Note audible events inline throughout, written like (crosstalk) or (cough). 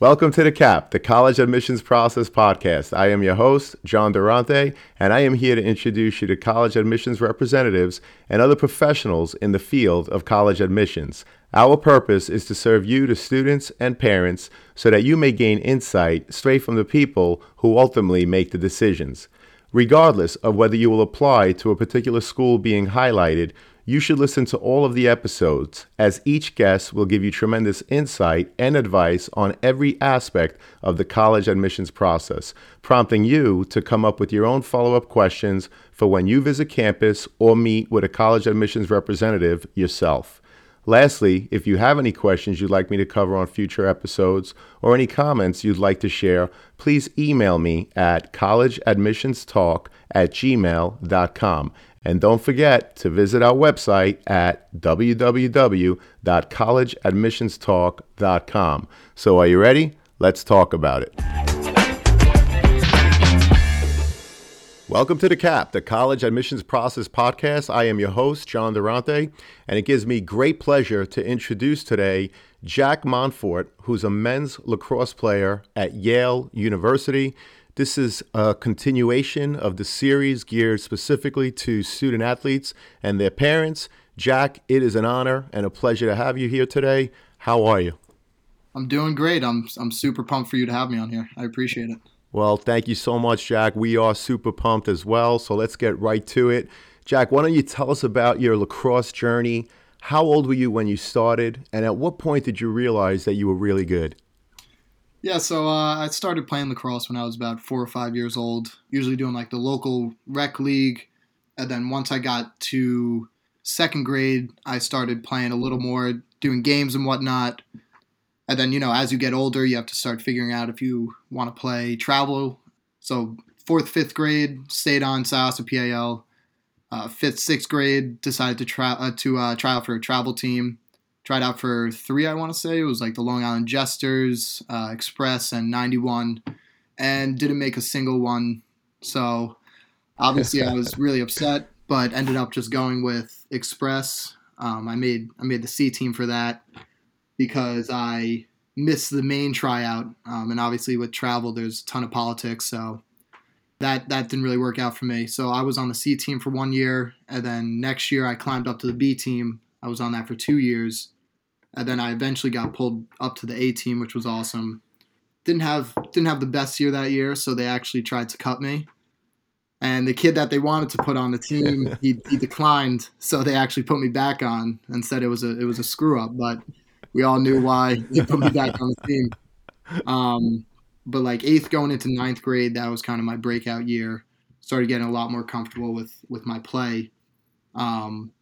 Welcome to The Cap, the College Admissions Process Podcast. I am your host, John Durante, and I am here to introduce you to college admissions representatives and other professionals in the field of college admissions. Our purpose is to serve you, the students and parents, so that you may gain insight straight from the people who ultimately make the decisions. Regardless of whether you will apply to a particular school being highlighted, you should listen to all of the episodes, as each guest will give you tremendous insight and advice on every aspect of the college admissions process, prompting you to come up with your own follow up questions for when you visit campus or meet with a college admissions representative yourself. Lastly, if you have any questions you'd like me to cover on future episodes or any comments you'd like to share, please email me at collegeadmissionstalk at gmail.com. And don't forget to visit our website at www.collegeadmissionstalk.com. So, are you ready? Let's talk about it. Welcome to the CAP, the College Admissions Process Podcast. I am your host, John Durante, and it gives me great pleasure to introduce today Jack Monfort, who's a men's lacrosse player at Yale University. This is a continuation of the series geared specifically to student athletes and their parents. Jack, it is an honor and a pleasure to have you here today. How are you? I'm doing great. I'm I'm super pumped for you to have me on here. I appreciate it. Well, thank you so much, Jack. We are super pumped as well. So let's get right to it. Jack, why don't you tell us about your lacrosse journey? How old were you when you started? And at what point did you realize that you were really good? Yeah, so uh, I started playing lacrosse when I was about four or five years old, usually doing like the local rec league. And then once I got to second grade, I started playing a little more, doing games and whatnot. And then, you know, as you get older, you have to start figuring out if you want to play travel. So, fourth, fifth grade, stayed on Syosset PAL. Uh, fifth, sixth grade, decided to try uh, to uh, try out for a travel team tried out for three, I want to say. It was like the Long Island Jesters, uh, Express, and 91, and didn't make a single one. So obviously, I was (laughs) really upset, but ended up just going with Express. Um, I made I made the C team for that because I missed the main tryout, um, and obviously with travel, there's a ton of politics, so that that didn't really work out for me. So I was on the C team for one year, and then next year I climbed up to the B team. I was on that for two years, and then I eventually got pulled up to the A team, which was awesome. Didn't have didn't have the best year that year, so they actually tried to cut me. And the kid that they wanted to put on the team, (laughs) he, he declined, so they actually put me back on and said it was a it was a screw up. But we all knew why they put me back on the team. Um, but like eighth going into ninth grade, that was kind of my breakout year. Started getting a lot more comfortable with with my play. Um,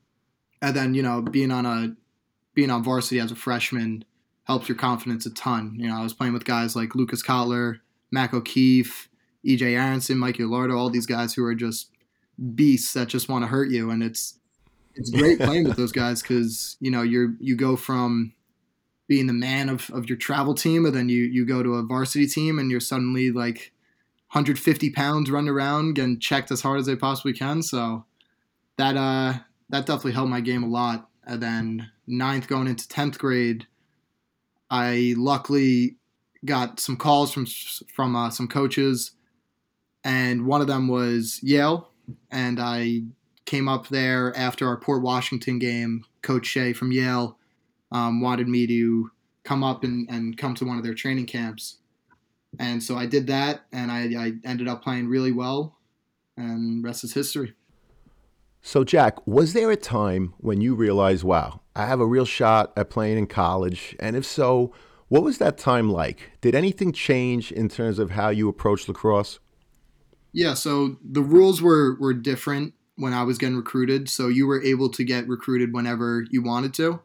and then you know being on a being on varsity as a freshman helps your confidence a ton. You know, I was playing with guys like Lucas Kotler, Mac O'Keefe, EJ Aronson, Mike Lardo, all these guys who are just beasts that just want to hurt you. And it's it's great playing with those guys because you know you're you go from being the man of, of your travel team and then you you go to a varsity team and you're suddenly like 150 pounds running around getting checked as hard as they possibly can. So that uh that definitely helped my game a lot. And then ninth going into 10th grade, I luckily got some calls from from uh, some coaches, and one of them was Yale, and I came up there after our Port Washington game. Coach Shay from Yale um, wanted me to come up and, and come to one of their training camps, and so I did that, and I, I ended up playing really well, and rest is history. So, Jack, was there a time when you realized, wow, I have a real shot at playing in college? And if so, what was that time like? Did anything change in terms of how you approached lacrosse? Yeah, so the rules were, were different when I was getting recruited. So you were able to get recruited whenever you wanted to.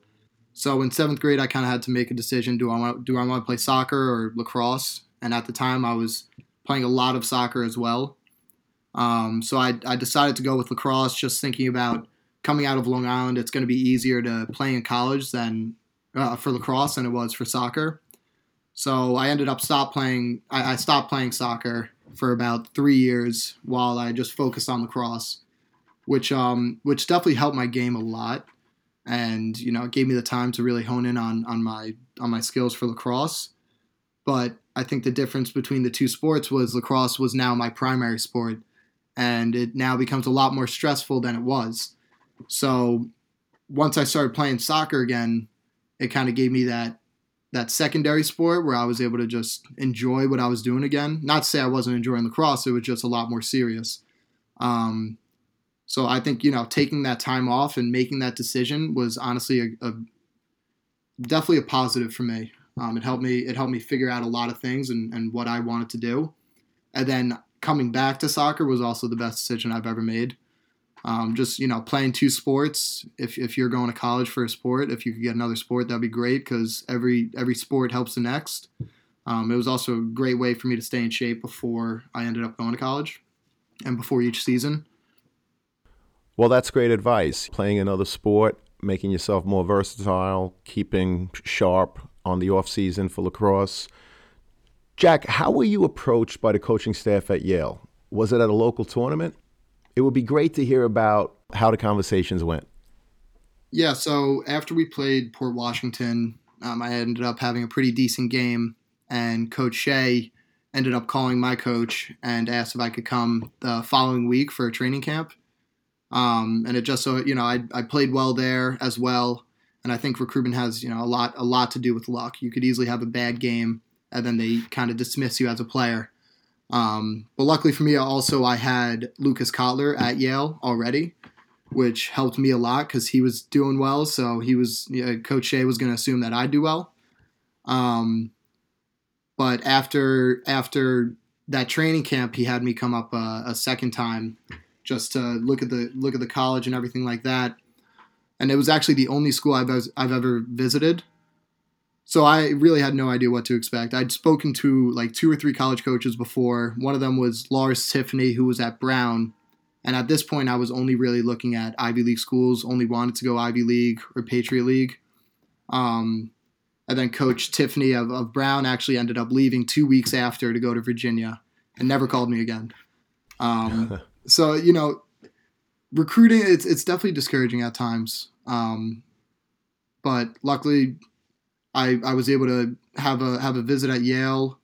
So in seventh grade, I kind of had to make a decision: do I want do I want to play soccer or lacrosse? And at the time, I was playing a lot of soccer as well. Um, so I, I decided to go with lacrosse, just thinking about coming out of Long Island, it's going to be easier to play in college than uh, for lacrosse than it was for soccer. So I ended up stop playing. I, I stopped playing soccer for about three years while I just focused on lacrosse, which um which definitely helped my game a lot, and you know it gave me the time to really hone in on on my on my skills for lacrosse. But I think the difference between the two sports was lacrosse was now my primary sport, and it now becomes a lot more stressful than it was. So once I started playing soccer again, it kind of gave me that that secondary sport where I was able to just enjoy what I was doing again. Not to say I wasn't enjoying lacrosse, it was just a lot more serious. Um, so I think you know taking that time off and making that decision was honestly a, a definitely a positive for me. Um, it helped me it helped me figure out a lot of things and, and what I wanted to do. And then coming back to soccer was also the best decision I've ever made. Um, just you know, playing two sports. If, if you're going to college for a sport, if you could get another sport, that'd be great because every every sport helps the next. Um, it was also a great way for me to stay in shape before I ended up going to college, and before each season. Well, that's great advice. Playing another sport, making yourself more versatile, keeping sharp on the off season for lacrosse. Jack, how were you approached by the coaching staff at Yale? Was it at a local tournament? It would be great to hear about how the conversations went. Yeah, so after we played Port Washington, um, I ended up having a pretty decent game, and Coach Shay ended up calling my coach and asked if I could come the following week for a training camp. Um, and it just so you know, I, I played well there as well, and I think recruitment has you know a lot a lot to do with luck. You could easily have a bad game, and then they kind of dismiss you as a player. Um, but luckily for me, also I had Lucas Kotler at Yale already, which helped me a lot because he was doing well. So he was Coach Shay was going to assume that I'd do well. Um, but after after that training camp, he had me come up a, a second time just to look at the look at the college and everything like that. And it was actually the only school I've I've ever visited so I really had no idea what to expect. I'd spoken to like two or three college coaches before. One of them was Lars Tiffany, who was at Brown. And at this point, I was only really looking at Ivy League schools, only wanted to go Ivy League or Patriot League. Um, and then Coach Tiffany of, of Brown actually ended up leaving two weeks after to go to Virginia and never called me again. Um, (laughs) so, you know, recruiting, it's, it's definitely discouraging at times. Um, but luckily, I, I was able to have a have a visit at Yale.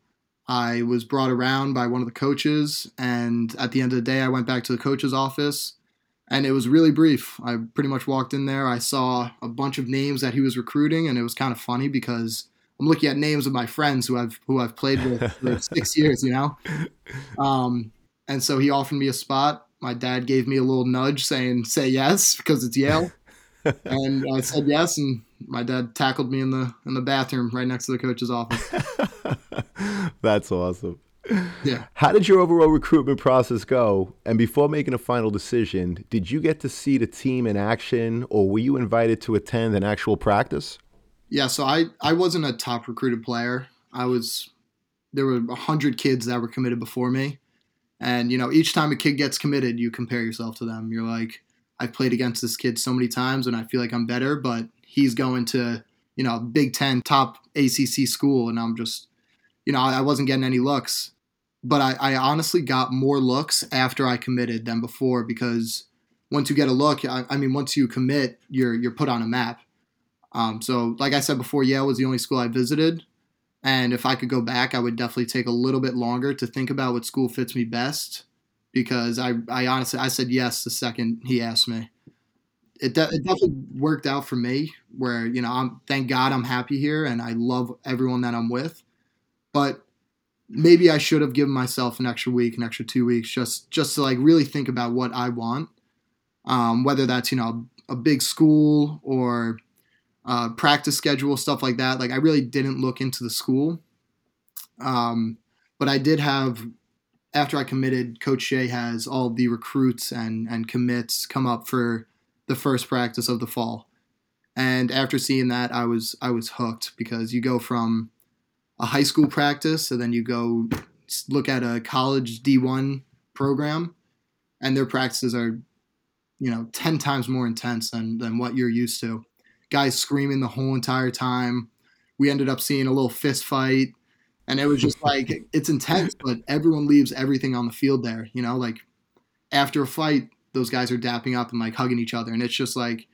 I was brought around by one of the coaches, and at the end of the day, I went back to the coach's office, and it was really brief. I pretty much walked in there. I saw a bunch of names that he was recruiting, and it was kind of funny because I'm looking at names of my friends who I've who I've played with (laughs) for six years, you know. Um, and so he offered me a spot. My dad gave me a little nudge saying, "Say yes," because it's Yale (laughs) and I said yes, and my dad tackled me in the in the bathroom right next to the coach's office. (laughs) That's awesome. Yeah. How did your overall recruitment process go? And before making a final decision, did you get to see the team in action, or were you invited to attend an actual practice? Yeah, so I I wasn't a top recruited player. I was there were a hundred kids that were committed before me, and you know each time a kid gets committed, you compare yourself to them. You're like, I've played against this kid so many times and I feel like I'm better, but he's going to, you know, Big Ten top ACC school. And I'm just, you know, I wasn't getting any looks. But I, I honestly got more looks after I committed than before because once you get a look, I, I mean, once you commit, you're, you're put on a map. Um, so, like I said before, Yale was the only school I visited. And if I could go back, I would definitely take a little bit longer to think about what school fits me best because I, I honestly I said yes the second he asked me. It, de- it definitely worked out for me where you know I'm thank God I'm happy here and I love everyone that I'm with, but maybe I should have given myself an extra week, an extra two weeks, just just to like really think about what I want, um, whether that's you know a big school or uh, practice schedule stuff like that. Like I really didn't look into the school, um, but I did have after I committed, Coach Shay has all the recruits and, and commits come up for the first practice of the fall. And after seeing that, I was I was hooked because you go from a high school practice and then you go look at a college D1 program and their practices are you know, 10 times more intense than, than what you're used to. Guys screaming the whole entire time. We ended up seeing a little fist fight. And it was just like, (laughs) it's intense, but everyone leaves everything on the field there. You know, like after a fight, those guys are dapping up and like hugging each other. And it's just like,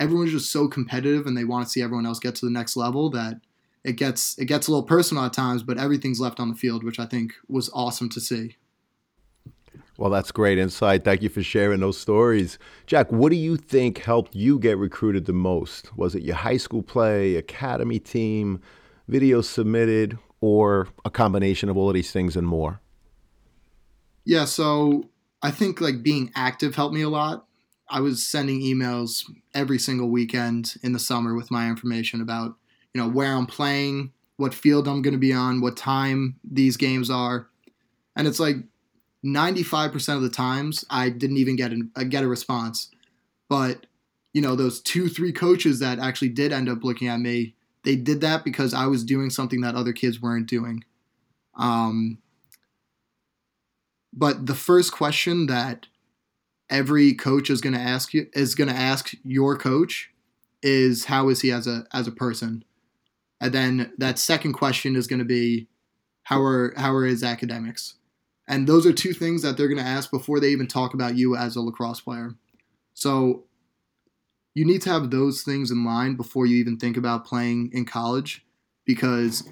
everyone's just so competitive and they want to see everyone else get to the next level that it gets it gets a little personal at times, but everything's left on the field, which I think was awesome to see. Well, that's great insight. Thank you for sharing those stories. Jack, what do you think helped you get recruited the most? Was it your high school play, academy team, videos submitted, or a combination of all of these things and more? Yeah, so I think like being active helped me a lot. I was sending emails every single weekend in the summer with my information about, you know, where I'm playing, what field I'm going to be on, what time these games are. And it's like 95% of the times I didn't even get a, get a response. But, you know, those two, three coaches that actually did end up looking at me, they did that because I was doing something that other kids weren't doing. Um, but the first question that every coach is going to ask you is going to ask your coach is how is he as a as a person? And then that second question is going to be how are how are his academics? And those are two things that they're going to ask before they even talk about you as a lacrosse player. So you need to have those things in mind before you even think about playing in college because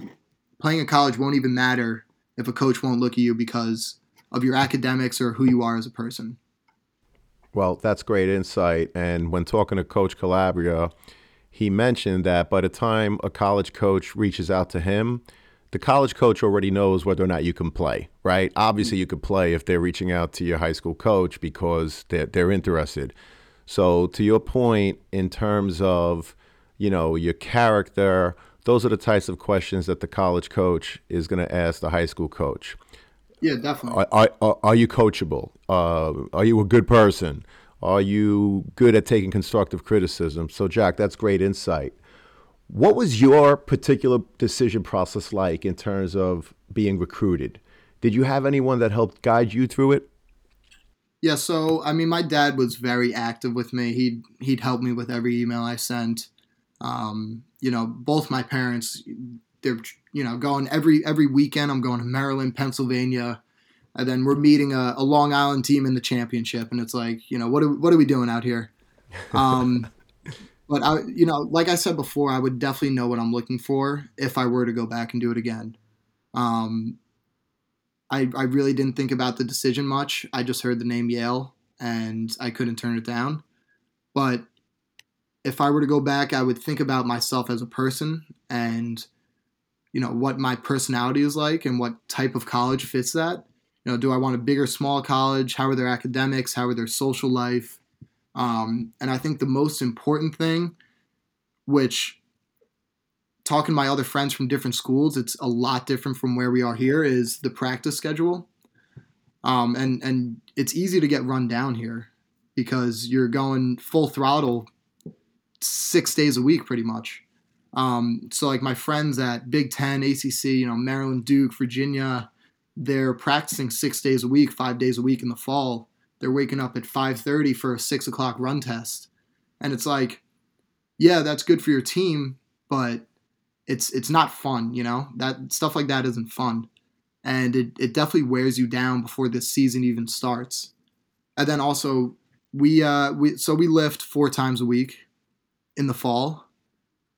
playing in college won't even matter if a coach won't look at you because of your academics or who you are as a person well, that's great insight. And when talking to Coach Calabria, he mentioned that by the time a college coach reaches out to him, the college coach already knows whether or not you can play, right? Obviously, you could play if they're reaching out to your high school coach because they're, they're interested. So, to your point, in terms of, you know, your character, those are the types of questions that the college coach is going to ask the high school coach. Yeah, definitely. Are, are, are you coachable? Uh, are you a good person? Are you good at taking constructive criticism? So, Jack, that's great insight. What was your particular decision process like in terms of being recruited? Did you have anyone that helped guide you through it? Yeah, so I mean, my dad was very active with me. He'd he'd help me with every email I sent. Um, you know, both my parents they're you know going every every weekend. I'm going to Maryland, Pennsylvania, and then we're meeting a, a Long Island team in the championship, and it's like you know what are, what are we doing out here? (laughs) Um, but I you know like I said before, I would definitely know what I'm looking for if I were to go back and do it again. Um, I I really didn't think about the decision much. I just heard the name Yale and I couldn't turn it down. But if I were to go back, I would think about myself as a person and you know what my personality is like and what type of college fits that. You know do i want a big or small college? How are their academics? How are their social life? Um, and i think the most important thing which talking to my other friends from different schools it's a lot different from where we are here is the practice schedule. Um, and and it's easy to get run down here because you're going full throttle six days a week pretty much um, so like my friends at Big Ten, ACC, you know, Maryland, Duke, Virginia, they're practicing six days a week, five days a week in the fall. They're waking up at 5:30 for a six o'clock run test, and it's like, yeah, that's good for your team, but it's it's not fun. You know that stuff like that isn't fun, and it it definitely wears you down before the season even starts. And then also we uh we so we lift four times a week in the fall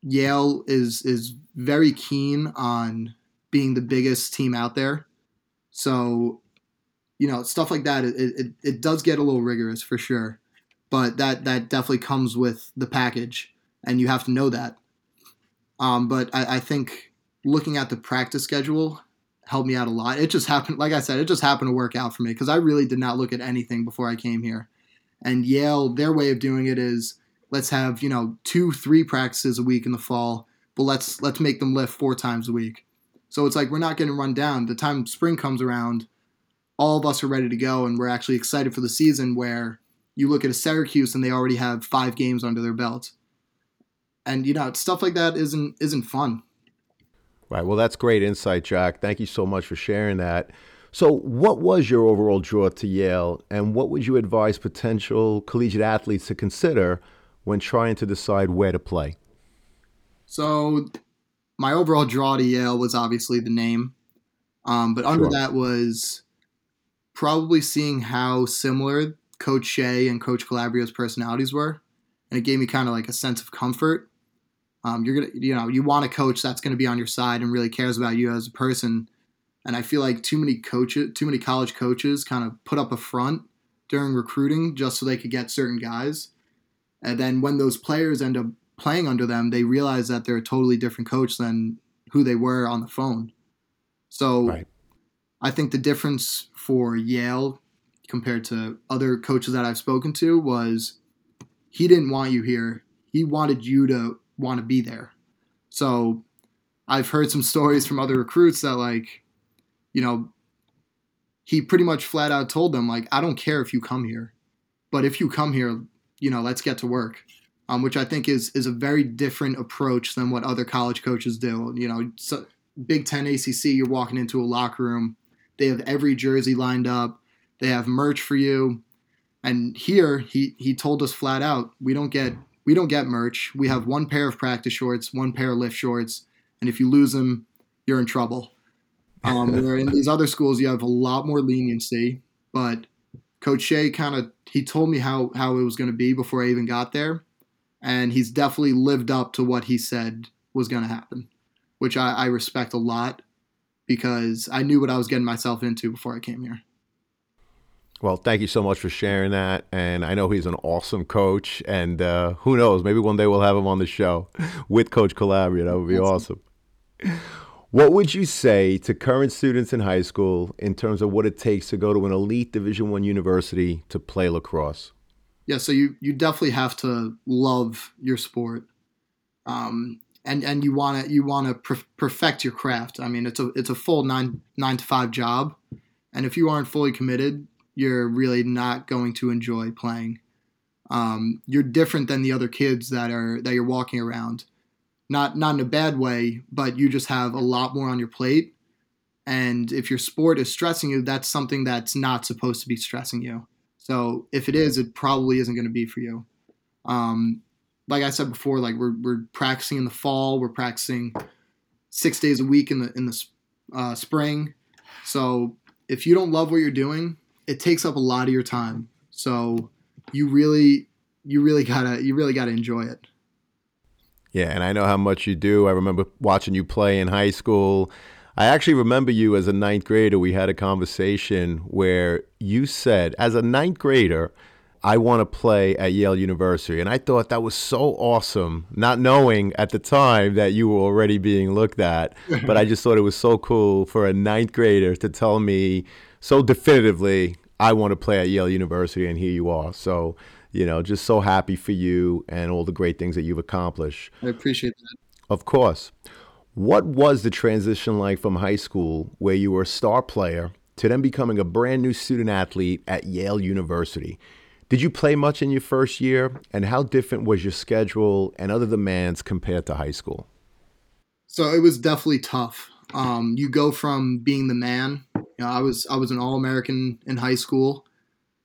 Yale is is very keen on being the biggest team out there. So, you know, stuff like that, it, it, it does get a little rigorous for sure. But that, that definitely comes with the package, and you have to know that. Um, but I, I think looking at the practice schedule helped me out a lot. It just happened, like I said, it just happened to work out for me because I really did not look at anything before I came here. And Yale, their way of doing it is let's have you know two three practices a week in the fall but let's let's make them lift four times a week. So it's like we're not getting run down. The time spring comes around all of us are ready to go and we're actually excited for the season where you look at a syracuse and they already have five games under their belt. And you know stuff like that isn't isn't fun. Right. Well that's great insight jack. Thank you so much for sharing that. So, what was your overall draw to Yale, and what would you advise potential collegiate athletes to consider when trying to decide where to play? So, my overall draw to Yale was obviously the name, um, but under sure. that was probably seeing how similar Coach Shay and Coach Calabria's personalities were, and it gave me kind of like a sense of comfort. Um, you're gonna, you know, you want a coach that's going to be on your side and really cares about you as a person. And I feel like too many coaches, too many college coaches, kind of put up a front during recruiting just so they could get certain guys. And then when those players end up playing under them, they realize that they're a totally different coach than who they were on the phone. So right. I think the difference for Yale compared to other coaches that I've spoken to was he didn't want you here. He wanted you to want to be there. So I've heard some (laughs) stories from other recruits that like, you know, he pretty much flat out told them like, I don't care if you come here, but if you come here, you know, let's get to work um, which I think is is a very different approach than what other college coaches do. You know, so Big Ten ACC, you're walking into a locker room, they have every jersey lined up, they have merch for you, and here he he told us flat out, we don't get we don't get merch. We have one pair of practice shorts, one pair of lift shorts, and if you lose them, you're in trouble. Um, where in these other schools, you have a lot more leniency, but Coach Shay kind of he told me how how it was going to be before I even got there, and he's definitely lived up to what he said was going to happen, which I, I, respect a lot because I knew what I was getting myself into before I came here. Well, thank you so much for sharing that. And I know he's an awesome coach. And uh, who knows, maybe one day we'll have him on the show (laughs) with Coach Calabria. That would be awesome. What would you say to current students in high school in terms of what it takes to go to an elite Division One university to play lacrosse? yeah, so you you definitely have to love your sport, um, and and you want to you want to per- perfect your craft. I mean, it's a it's a full nine nine to five job, and if you aren't fully committed, you're really not going to enjoy playing. Um, you're different than the other kids that are that you're walking around, not not in a bad way, but you just have a lot more on your plate. And if your sport is stressing you, that's something that's not supposed to be stressing you. So if it is, it probably isn't going to be for you. Um, like I said before, like we're, we're practicing in the fall, we're practicing six days a week in the in the uh, spring. So if you don't love what you're doing, it takes up a lot of your time. So you really you really gotta you really gotta enjoy it. Yeah, and I know how much you do. I remember watching you play in high school I actually remember you as a ninth grader. We had a conversation where you said, as a ninth grader, I want to play at Yale University. And I thought that was so awesome, not knowing at the time that you were already being looked at. (laughs) but I just thought it was so cool for a ninth grader to tell me so definitively, I want to play at Yale University, and here you are. So, you know, just so happy for you and all the great things that you've accomplished. I appreciate that. Of course. What was the transition like from high school, where you were a star player, to then becoming a brand new student athlete at Yale University? Did you play much in your first year, and how different was your schedule and other demands compared to high school? So it was definitely tough. Um, you go from being the man. You know, I was I was an All American in high school,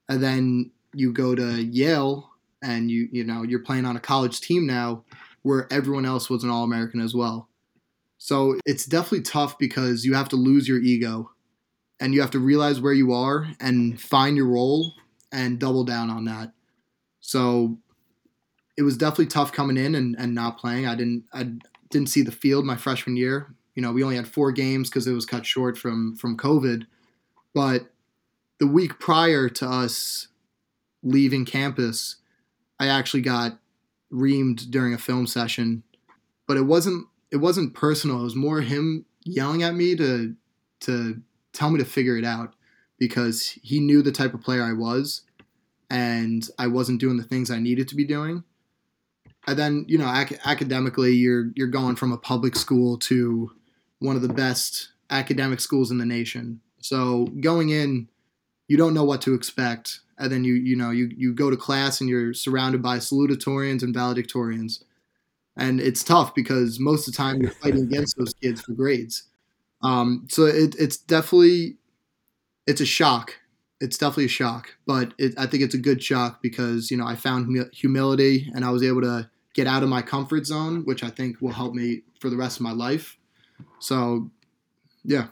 and then you go to Yale, and you you know you're playing on a college team now, where everyone else was an All American as well. So it's definitely tough because you have to lose your ego and you have to realize where you are and find your role and double down on that. So it was definitely tough coming in and, and not playing. I didn't I didn't see the field my freshman year. You know, we only had four games because it was cut short from from COVID. But the week prior to us leaving campus, I actually got reamed during a film session. But it wasn't it wasn't personal. It was more him yelling at me to to tell me to figure it out because he knew the type of player I was and I wasn't doing the things I needed to be doing. And then, you know, ac- academically you're you're going from a public school to one of the best academic schools in the nation. So, going in you don't know what to expect and then you you know you you go to class and you're surrounded by salutatorians and valedictorians and it's tough because most of the time you're fighting against those kids for grades. Um, so it, it's definitely it's a shock. It's definitely a shock, but it, I think it's a good shock because you know I found humility and I was able to get out of my comfort zone, which I think will help me for the rest of my life. So, yeah.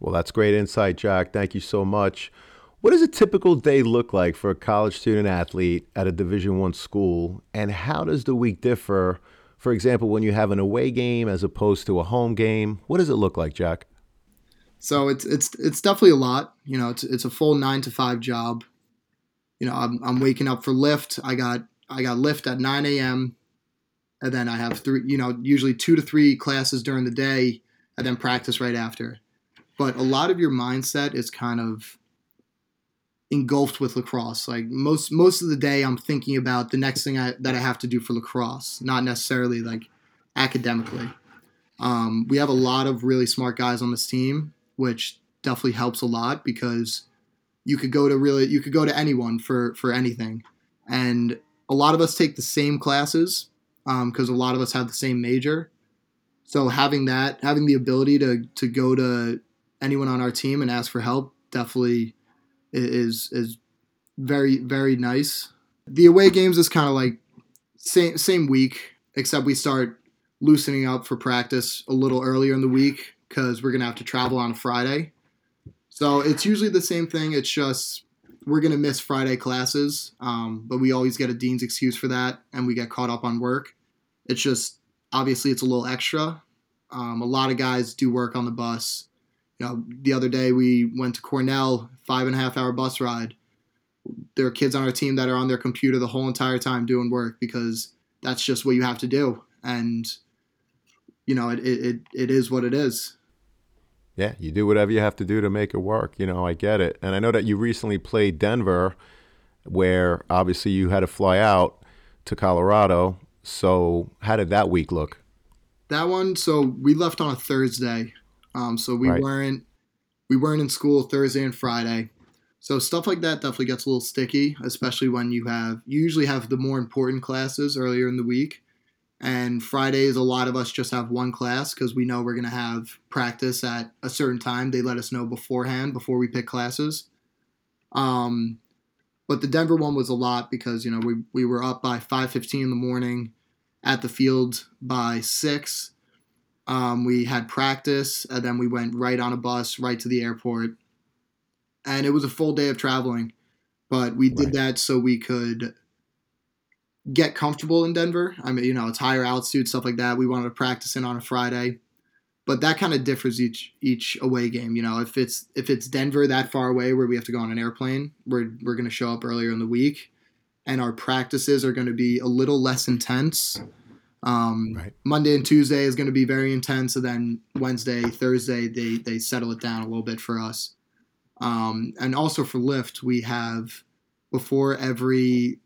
Well, that's great insight, Jack. Thank you so much. What does a typical day look like for a college student athlete at a Division One school, and how does the week differ? For example, when you have an away game as opposed to a home game, what does it look like, Jack? So it's it's it's definitely a lot. You know, it's it's a full nine to five job. You know, I'm I'm waking up for lift. I got I got lift at 9 a.m. and then I have three. You know, usually two to three classes during the day, and then practice right after. But a lot of your mindset is kind of engulfed with lacrosse. Like most most of the day, I'm thinking about the next thing I, that I have to do for lacrosse, not necessarily like academically. Um, we have a lot of really smart guys on this team, which definitely helps a lot because you could go to really you could go to anyone for for anything, and a lot of us take the same classes because um, a lot of us have the same major. So having that, having the ability to to go to anyone on our team and ask for help, definitely is is very very nice. The away games is kind of like same same week, except we start loosening up for practice a little earlier in the week because we're gonna have to travel on Friday. So it's usually the same thing. It's just we're gonna miss Friday classes, um, but we always get a dean's excuse for that, and we get caught up on work. It's just obviously it's a little extra. Um, a lot of guys do work on the bus you know, the other day we went to Cornell, five and a half hour bus ride. There are kids on our team that are on their computer the whole entire time doing work because that's just what you have to do. And, you know, it, it, it is what it is. Yeah, you do whatever you have to do to make it work. You know, I get it. And I know that you recently played Denver, where obviously you had to fly out to Colorado. So, how did that week look? That one, so we left on a Thursday. Um, so we right. weren't we weren't in school Thursday and Friday. So stuff like that definitely gets a little sticky, especially when you have you usually have the more important classes earlier in the week. And Fridays, a lot of us just have one class because we know we're going to have practice at a certain time. They let us know beforehand before we pick classes. Um, but the Denver one was a lot because you know we we were up by 5:15 in the morning, at the field by six, um, we had practice, and then we went right on a bus right to the airport. And it was a full day of traveling, but we did right. that so we could get comfortable in Denver. I mean, you know, it's higher altitude stuff like that. We wanted to practice in on a Friday, but that kind of differs each each away game. You know, if it's if it's Denver that far away where we have to go on an airplane, we're we're going to show up earlier in the week, and our practices are going to be a little less intense um, right. Monday and Tuesday is going to be very intense, and then Wednesday, Thursday, they they settle it down a little bit for us. Um, and also for lift, we have before every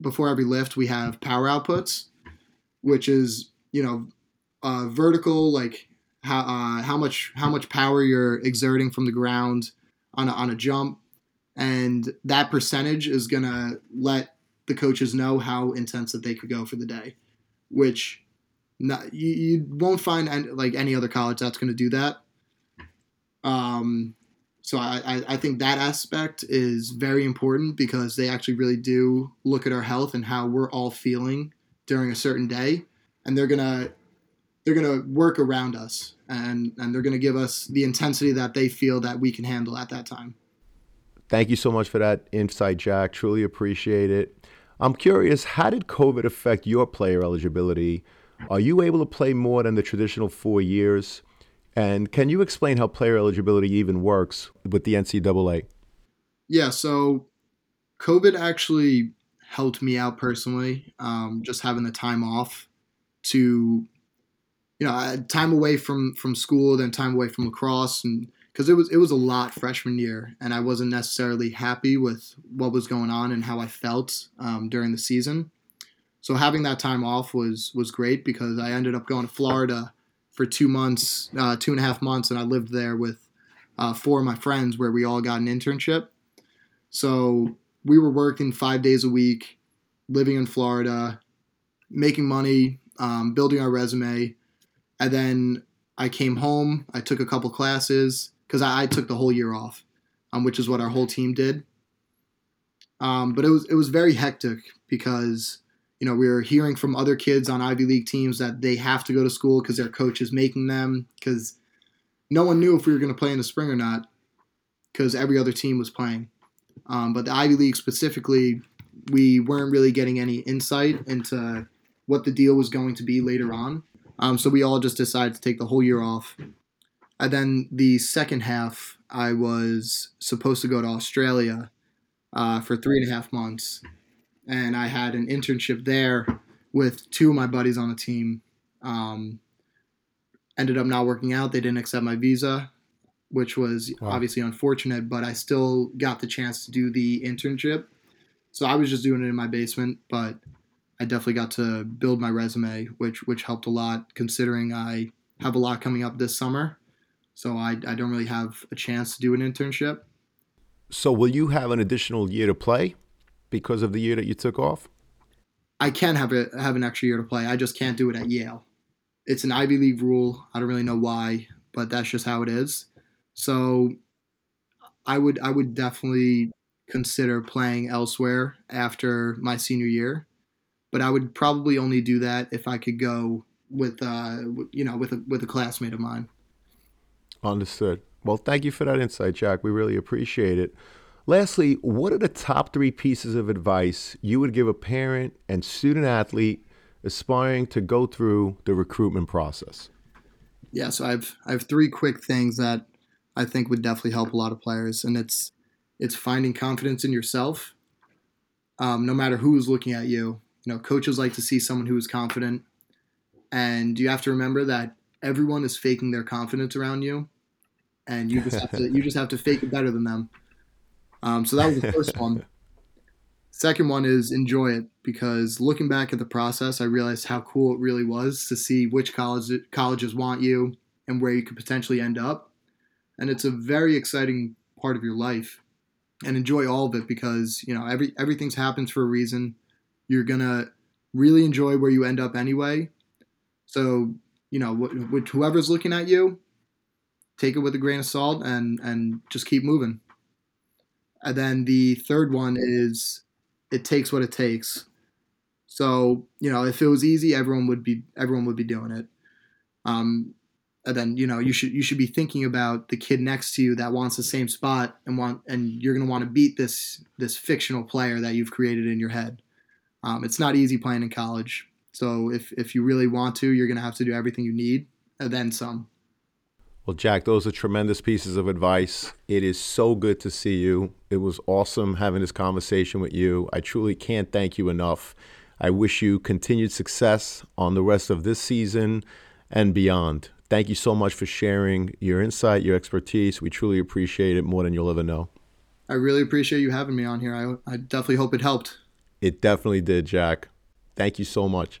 before every lift, we have power outputs, which is you know uh, vertical, like how uh, how much how much power you're exerting from the ground on a, on a jump, and that percentage is gonna let the coaches know how intense that they could go for the day which not, you, you won't find any, like any other college that's going to do that. Um, so I, I, think that aspect is very important because they actually really do look at our health and how we're all feeling during a certain day, and they're gonna they're gonna work around us and and they're gonna give us the intensity that they feel that we can handle at that time. Thank you so much for that insight, Jack. Truly appreciate it. I'm curious, how did COVID affect your player eligibility? Are you able to play more than the traditional four years? And can you explain how player eligibility even works with the NCAA? Yeah, so COVID actually helped me out personally, um, just having the time off to, you know, time away from from school, then time away from lacrosse, and because it was it was a lot freshman year, and I wasn't necessarily happy with what was going on and how I felt um, during the season. So having that time off was was great because I ended up going to Florida for two months, uh, two and a half months, and I lived there with uh, four of my friends where we all got an internship. So we were working five days a week, living in Florida, making money, um, building our resume, and then I came home. I took a couple classes because I, I, took the whole year off, um, which is what our whole team did. Um, but it was it was very hectic because you know we were hearing from other kids on Ivy League teams that they have to go to school because their coach is making them because no one knew if we were going to play in the spring or not because every other team was playing. Um, but the Ivy League specifically, we weren't really getting any insight into what the deal was going to be later on. Um, so we all just decided to take the whole year off. And then the second half, I was supposed to go to Australia uh, for three and a half months. And I had an internship there with two of my buddies on the team. Um, ended up not working out. They didn't accept my visa, which was wow. obviously unfortunate, but I still got the chance to do the internship. So I was just doing it in my basement, but I definitely got to build my resume, which which helped a lot considering I have a lot coming up this summer. So I, I don't really have a chance to do an internship. So will you have an additional year to play because of the year that you took off? I can have a have an extra year to play. I just can't do it at Yale. It's an Ivy League rule. I don't really know why, but that's just how it is. So I would I would definitely consider playing elsewhere after my senior year, but I would probably only do that if I could go with uh you know with a with a classmate of mine. Understood. Well, thank you for that insight, Jack. We really appreciate it. Lastly, what are the top three pieces of advice you would give a parent and student athlete aspiring to go through the recruitment process? Yeah, so I've I have three quick things that I think would definitely help a lot of players, and it's it's finding confidence in yourself. Um, no matter who's looking at you, you know, coaches like to see someone who is confident, and you have to remember that everyone is faking their confidence around you, and you just have to (laughs) you just have to fake it better than them. Um, so that was the first one. Second one is enjoy it because looking back at the process, I realized how cool it really was to see which college colleges want you and where you could potentially end up and it's a very exciting part of your life and enjoy all of it because you know every everything's happens for a reason you're gonna really enjoy where you end up anyway so you know wh- whoever's looking at you take it with a grain of salt and and just keep moving. And then the third one is it takes what it takes. So you know if it was easy everyone would be everyone would be doing it. Um, and then you know you should you should be thinking about the kid next to you that wants the same spot and want and you're to want to beat this this fictional player that you've created in your head. Um, it's not easy playing in college, so if if you really want to, you're going to have to do everything you need and then some. Well, Jack, those are tremendous pieces of advice. It is so good to see you. It was awesome having this conversation with you. I truly can't thank you enough. I wish you continued success on the rest of this season and beyond. Thank you so much for sharing your insight, your expertise. We truly appreciate it more than you'll ever know. I really appreciate you having me on here. I, I definitely hope it helped. It definitely did, Jack. Thank you so much.